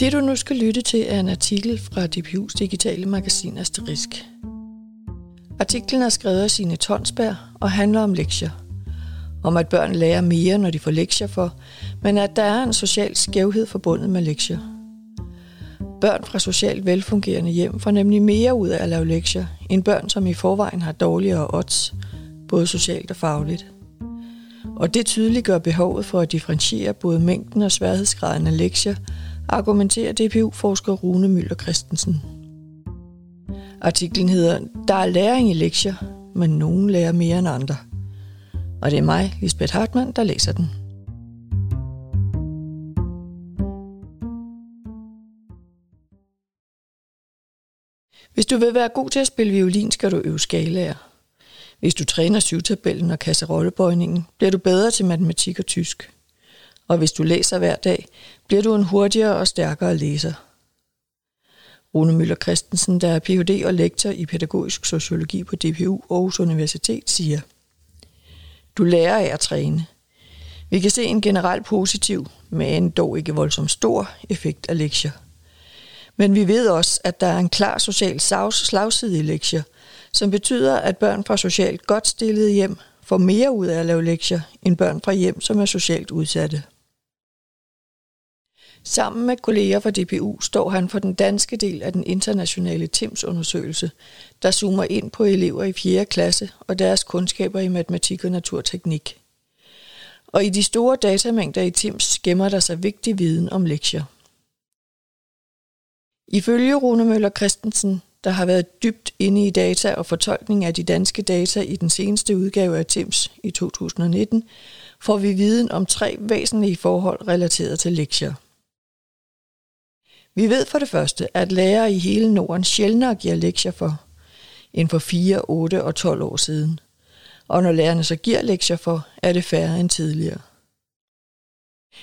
Det du nu skal lytte til er en artikel fra DPU's digitale magasin Asterisk. Artiklen er skrevet af sine Tonsberg og handler om lektier. Om at børn lærer mere, når de får lektier for, men at der er en social skævhed forbundet med lektier. Børn fra socialt velfungerende hjem får nemlig mere ud af at lave lektier, end børn, som i forvejen har dårligere odds, både socialt og fagligt. Og det tydeliggør behovet for at differentiere både mængden og sværhedsgraden af lektier, argumenterer DPU-forsker Rune Møller Christensen. Artiklen hedder Der er læring i lektier, men nogen lærer mere end andre. Og det er mig, Lisbeth Hartmann, der læser den. Hvis du vil være god til at spille violin, skal du øve skalaer. Hvis du træner syvtabellen og kasserollebøjningen, bliver du bedre til matematik og tysk. Og hvis du læser hver dag, bliver du en hurtigere og stærkere læser. Rune Møller Christensen, der er Ph.D. og lektor i pædagogisk sociologi på DPU Aarhus Universitet, siger, Du lærer af at træne. Vi kan se en generelt positiv, men dog ikke voldsomt stor effekt af lektier. Men vi ved også, at der er en klar social slagside i lektier, som betyder, at børn fra socialt godt stillede hjem får mere ud af at lave lektier, end børn fra hjem, som er socialt udsatte. Sammen med kolleger fra DPU står han for den danske del af den internationale TIMS-undersøgelse, der zoomer ind på elever i 4. klasse og deres kundskaber i matematik og naturteknik. Og i de store datamængder i TIMS gemmer der sig vigtig viden om lektier. Ifølge Rune Møller Christensen, der har været dybt inde i data og fortolkning af de danske data i den seneste udgave af TIMS i 2019, får vi viden om tre væsentlige forhold relateret til lektier. Vi ved for det første, at lærere i hele Norden sjældnere giver lektier for end for 4, 8 og 12 år siden. Og når lærerne så giver lektier for, er det færre end tidligere.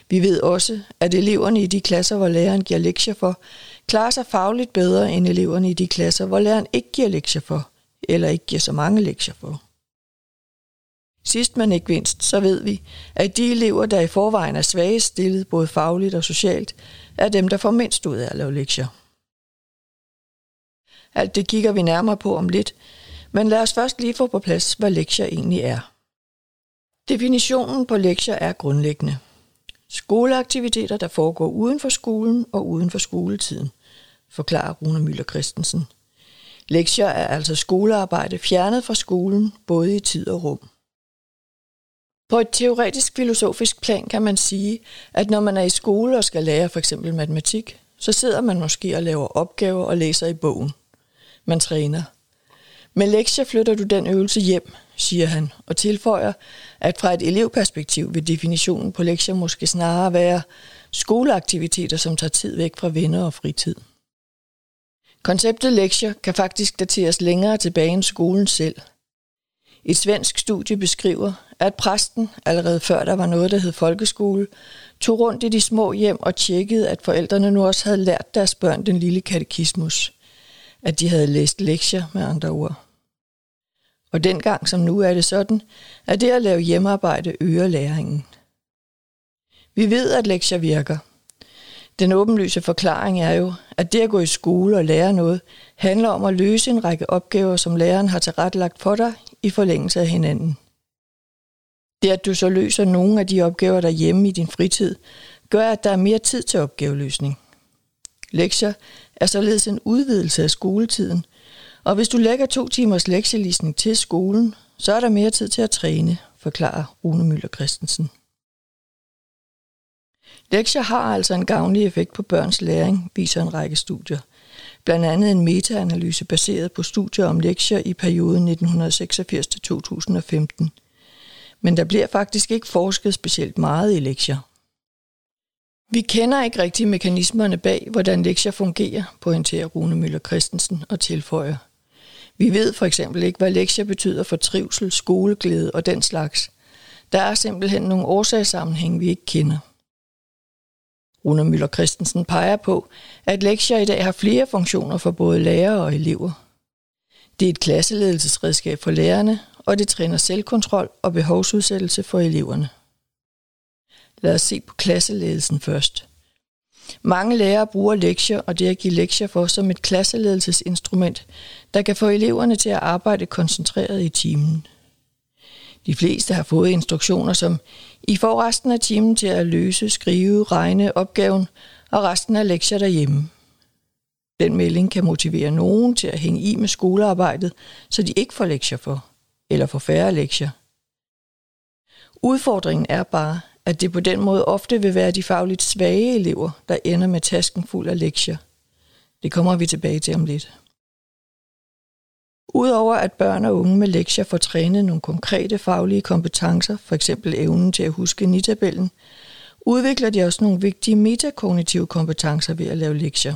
Vi ved også, at eleverne i de klasser, hvor læreren giver lektier for, klarer sig fagligt bedre end eleverne i de klasser, hvor læreren ikke giver lektier for, eller ikke giver så mange lektier for. Sidst men ikke mindst, så ved vi, at de elever, der i forvejen er svagest stillet både fagligt og socialt, er dem, der får mindst ud af at lave lektier. Alt det kigger vi nærmere på om lidt, men lad os først lige få på plads, hvad lektier egentlig er. Definitionen på lektier er grundlæggende. Skoleaktiviteter, der foregår uden for skolen og uden for skoletiden, forklarer Rune Møller Christensen. Lektier er altså skolearbejde fjernet fra skolen, både i tid og rum. På et teoretisk filosofisk plan kan man sige, at når man er i skole og skal lære for eksempel matematik, så sidder man måske og laver opgaver og læser i bogen. Man træner. Med lektier flytter du den øvelse hjem, siger han, og tilføjer, at fra et elevperspektiv vil definitionen på lektier måske snarere være skoleaktiviteter, som tager tid væk fra venner og fritid. Konceptet lektier kan faktisk dateres længere tilbage end skolen selv. Et svensk studie beskriver, at præsten, allerede før der var noget, der hed folkeskole, tog rundt i de små hjem og tjekkede, at forældrene nu også havde lært deres børn den lille katekismus. At de havde læst lektier med andre ord. Og dengang som nu er det sådan, at det at lave hjemmearbejde øger læringen. Vi ved, at lektier virker. Den åbenlyse forklaring er jo, at det at gå i skole og lære noget, handler om at løse en række opgaver, som læreren har tilrettelagt for dig i forlængelse af hinanden. Det, at du så løser nogle af de opgaver derhjemme i din fritid, gør, at der er mere tid til opgaveløsning. Lektier er således en udvidelse af skoletiden, og hvis du lægger to timers lektielisning til skolen, så er der mere tid til at træne, forklarer Rune Møller Christensen. Lektier har altså en gavnlig effekt på børns læring, viser en række studier. Blandt andet en metaanalyse baseret på studier om lektier i perioden 1986-2015. Men der bliver faktisk ikke forsket specielt meget i lektier. Vi kender ikke rigtig mekanismerne bag, hvordan lektier fungerer, pointerer Rune Møller Christensen og tilføjer. Vi ved for eksempel ikke, hvad lektier betyder for trivsel, skoleglæde og den slags. Der er simpelthen nogle årsagssammenhæng, vi ikke kender. Rune Møller Christensen peger på, at lektier i dag har flere funktioner for både lærere og elever. Det er et klasseledelsesredskab for lærerne, og det træner selvkontrol og behovsudsættelse for eleverne. Lad os se på klasseledelsen først. Mange lærere bruger lektier og det at give lektier for som et klasseledelsesinstrument, der kan få eleverne til at arbejde koncentreret i timen. De fleste har fået instruktioner som, I får resten af timen til at løse, skrive, regne opgaven og resten af lektier derhjemme. Den melding kan motivere nogen til at hænge i med skolearbejdet, så de ikke får lektier for, eller får færre lektier. Udfordringen er bare, at det på den måde ofte vil være de fagligt svage elever, der ender med tasken fuld af lektier. Det kommer vi tilbage til om lidt. Udover at børn og unge med lektier får trænet nogle konkrete faglige kompetencer, f.eks. evnen til at huske nitabellen, udvikler de også nogle vigtige metakognitive kompetencer ved at lave lektier.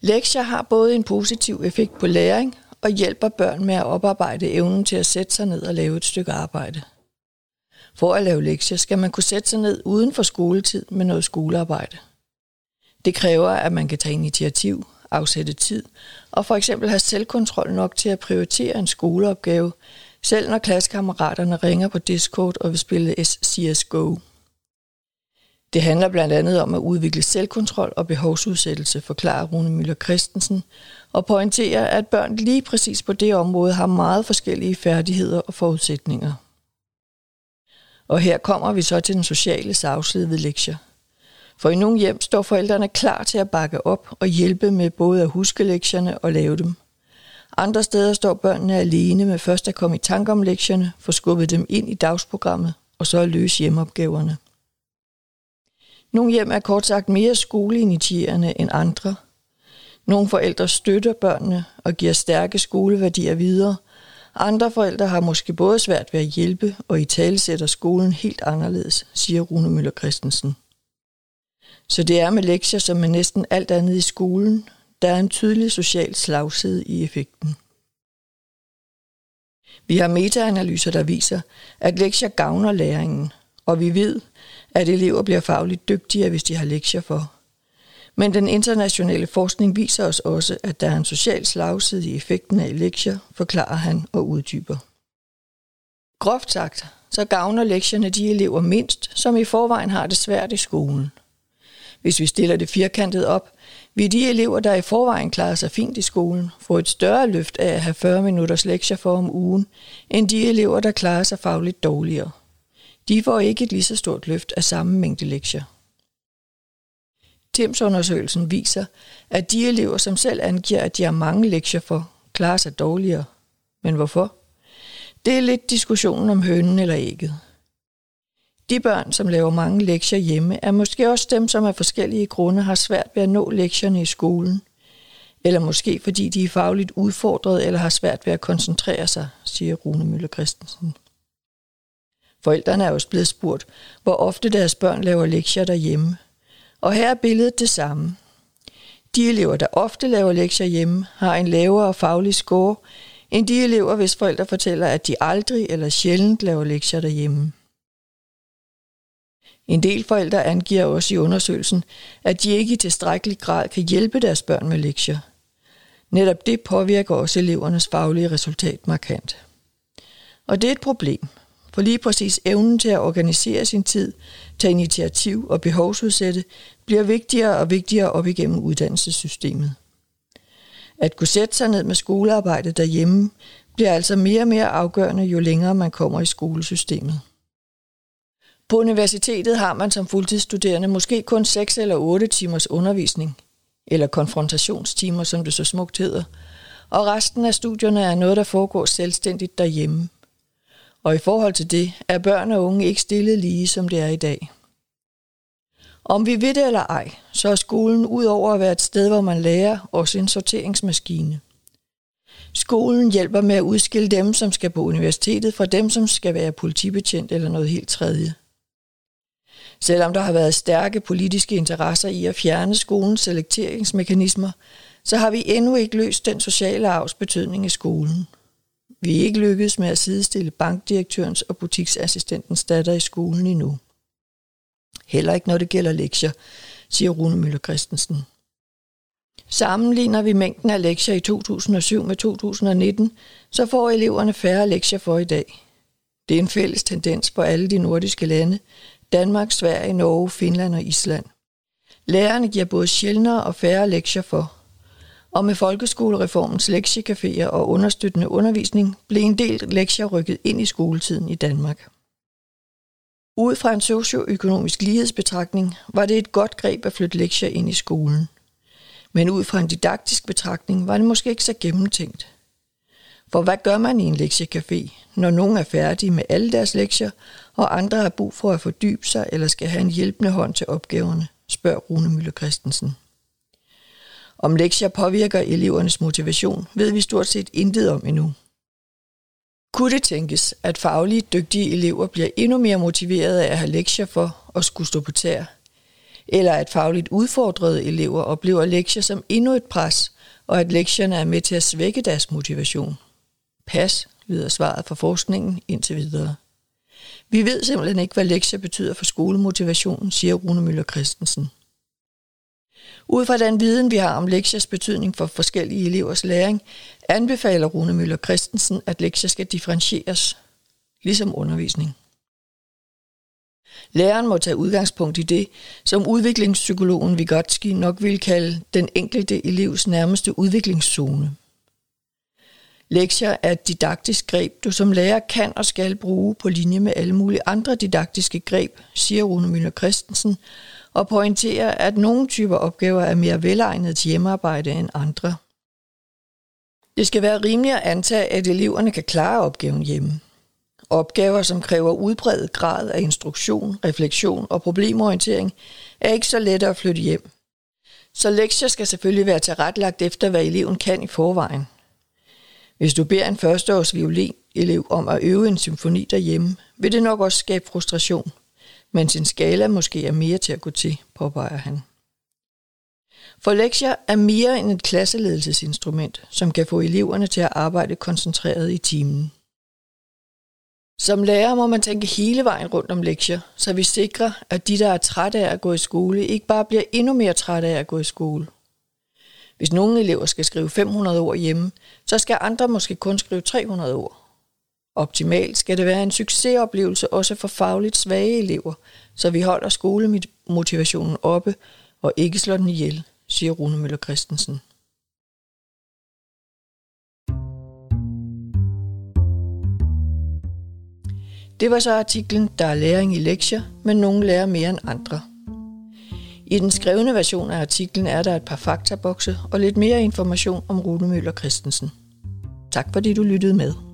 Lektier har både en positiv effekt på læring og hjælper børn med at oparbejde evnen til at sætte sig ned og lave et stykke arbejde. For at lave lektier skal man kunne sætte sig ned uden for skoletid med noget skolearbejde. Det kræver, at man kan tage initiativ, afsætte tid og for eksempel have selvkontrol nok til at prioritere en skoleopgave, selv når klassekammeraterne ringer på Discord og vil spille CSGO. Det handler blandt andet om at udvikle selvkontrol og behovsudsættelse, forklarer Rune Møller Christensen, og pointerer, at børn lige præcis på det område har meget forskellige færdigheder og forudsætninger. Og her kommer vi så til den sociale sagside ved lektier. For i nogle hjem står forældrene klar til at bakke op og hjælpe med både at huske lektierne og lave dem. Andre steder står børnene alene med først at komme i tanke om lektierne, få skubbet dem ind i dagsprogrammet og så at løse hjemmeopgaverne. Nogle hjem er kort sagt mere skoleinitierende end andre. Nogle forældre støtter børnene og giver stærke skoleværdier videre. Andre forældre har måske både svært ved at hjælpe og i tale sætter skolen helt anderledes, siger Rune Møller Christensen. Så det er med lektier som med næsten alt andet i skolen. Der er en tydelig social slagside i effekten. Vi har metaanalyser, der viser, at lektier gavner læringen, og vi ved, at elever bliver fagligt dygtigere, hvis de har lektier for. Men den internationale forskning viser os også, at der er en social slagside i effekten af lektier, forklarer han og uddyber. Groft sagt, så gavner lektierne de elever mindst, som i forvejen har det svært i skolen. Hvis vi stiller det firkantet op, vil de elever, der i forvejen klarer sig fint i skolen, få et større løft af at have 40 minutters lektier for om ugen, end de elever, der klarer sig fagligt dårligere. De får ikke et lige så stort løft af samme mængde lektier. TIMS-undersøgelsen viser, at de elever, som selv angiver, at de har mange lektier for, klarer sig dårligere. Men hvorfor? Det er lidt diskussionen om hønen eller ægget. De børn, som laver mange lektier hjemme, er måske også dem, som af forskellige grunde har svært ved at nå lektierne i skolen. Eller måske fordi de er fagligt udfordret eller har svært ved at koncentrere sig, siger Rune Møller Christensen. Forældrene er også blevet spurgt, hvor ofte deres børn laver lektier derhjemme. Og her er billedet det samme. De elever, der ofte laver lektier hjemme, har en lavere faglig score, end de elever, hvis forældre fortæller, at de aldrig eller sjældent laver lektier derhjemme. En del forældre angiver også i undersøgelsen, at de ikke i tilstrækkelig grad kan hjælpe deres børn med lektier. Netop det påvirker også elevernes faglige resultat markant. Og det er et problem, for lige præcis evnen til at organisere sin tid, tage initiativ og behovsudsætte, bliver vigtigere og vigtigere op igennem uddannelsessystemet. At kunne sætte sig ned med skolearbejdet derhjemme, bliver altså mere og mere afgørende, jo længere man kommer i skolesystemet. På universitetet har man som fuldtidsstuderende måske kun 6 eller 8 timers undervisning, eller konfrontationstimer, som det så smukt hedder, og resten af studierne er noget, der foregår selvstændigt derhjemme. Og i forhold til det er børn og unge ikke stillet lige, som det er i dag. Om vi ved det eller ej, så er skolen ud over at være et sted, hvor man lærer, også en sorteringsmaskine. Skolen hjælper med at udskille dem, som skal på universitetet, fra dem, som skal være politibetjent eller noget helt tredje. Selvom der har været stærke politiske interesser i at fjerne skolens selekteringsmekanismer, så har vi endnu ikke løst den sociale arvs betydning i skolen. Vi er ikke lykkedes med at sidestille bankdirektørens og butiksassistentens datter i skolen endnu. Heller ikke når det gælder lektier, siger Rune Møller Christensen. Sammenligner vi mængden af lektier i 2007 med 2019, så får eleverne færre lektier for i dag. Det er en fælles tendens for alle de nordiske lande, Danmark, Sverige, Norge, Finland og Island. Lærerne giver både sjældnere og færre lektier for, og med folkeskolereformens lektiecaféer og understøttende undervisning blev en del lektier rykket ind i skoletiden i Danmark. Ud fra en socioøkonomisk lighedsbetragtning var det et godt greb at flytte lektier ind i skolen. Men ud fra en didaktisk betragtning var det måske ikke så gennemtænkt. For hvad gør man i en lektiecafé, når nogen er færdige med alle deres lektier, og andre har brug for at fordybe sig eller skal have en hjælpende hånd til opgaverne, spørger Rune Møller Christensen. Om lektier påvirker elevernes motivation, ved vi stort set intet om endnu. Kunne det tænkes, at faglige dygtige elever bliver endnu mere motiverede af at have lektier for at skulle stå på tær? Eller at fagligt udfordrede elever oplever lektier som endnu et pres, og at lektierne er med til at svække deres motivation? Pas, lyder svaret fra forskningen indtil videre. Vi ved simpelthen ikke, hvad lektier betyder for skolemotivationen, siger Rune Møller Christensen. Ud fra den viden, vi har om lektiers betydning for forskellige elevers læring, anbefaler Rune Møller Christensen, at lektier skal differentieres, ligesom undervisning. Læreren må tage udgangspunkt i det, som udviklingspsykologen Vygotsky nok vil kalde den enkelte elevs nærmeste udviklingszone. Lektier er et didaktisk greb, du som lærer kan og skal bruge på linje med alle mulige andre didaktiske greb, siger Rune Møller Christensen, og pointerer, at nogle typer opgaver er mere velegnet til hjemmearbejde end andre. Det skal være rimeligt at antage, at eleverne kan klare opgaven hjemme. Opgaver, som kræver udbredet grad af instruktion, refleksion og problemorientering, er ikke så lette at flytte hjem. Så lektier skal selvfølgelig være tilrettelagt efter, hvad eleven kan i forvejen. Hvis du beder en førsteårs violinelev om at øve en symfoni derhjemme, vil det nok også skabe frustration – men sin skala måske er mere til at gå til, påpeger han. For lektier er mere end et klasseledelsesinstrument, som kan få eleverne til at arbejde koncentreret i timen. Som lærer må man tænke hele vejen rundt om lektier, så vi sikrer, at de, der er trætte af at gå i skole, ikke bare bliver endnu mere trætte af at gå i skole. Hvis nogle elever skal skrive 500 ord hjemme, så skal andre måske kun skrive 300 ord. Optimalt skal det være en succesoplevelse også for fagligt svage elever, så vi holder skolemotivationen oppe og ikke slår den ihjel, siger Rune Møller Christensen. Det var så artiklen Der er læring i lektier, men nogle lærer mere end andre. I den skrevne version af artiklen er der et par faktabokse og lidt mere information om Rune Møller Christensen. Tak fordi du lyttede med.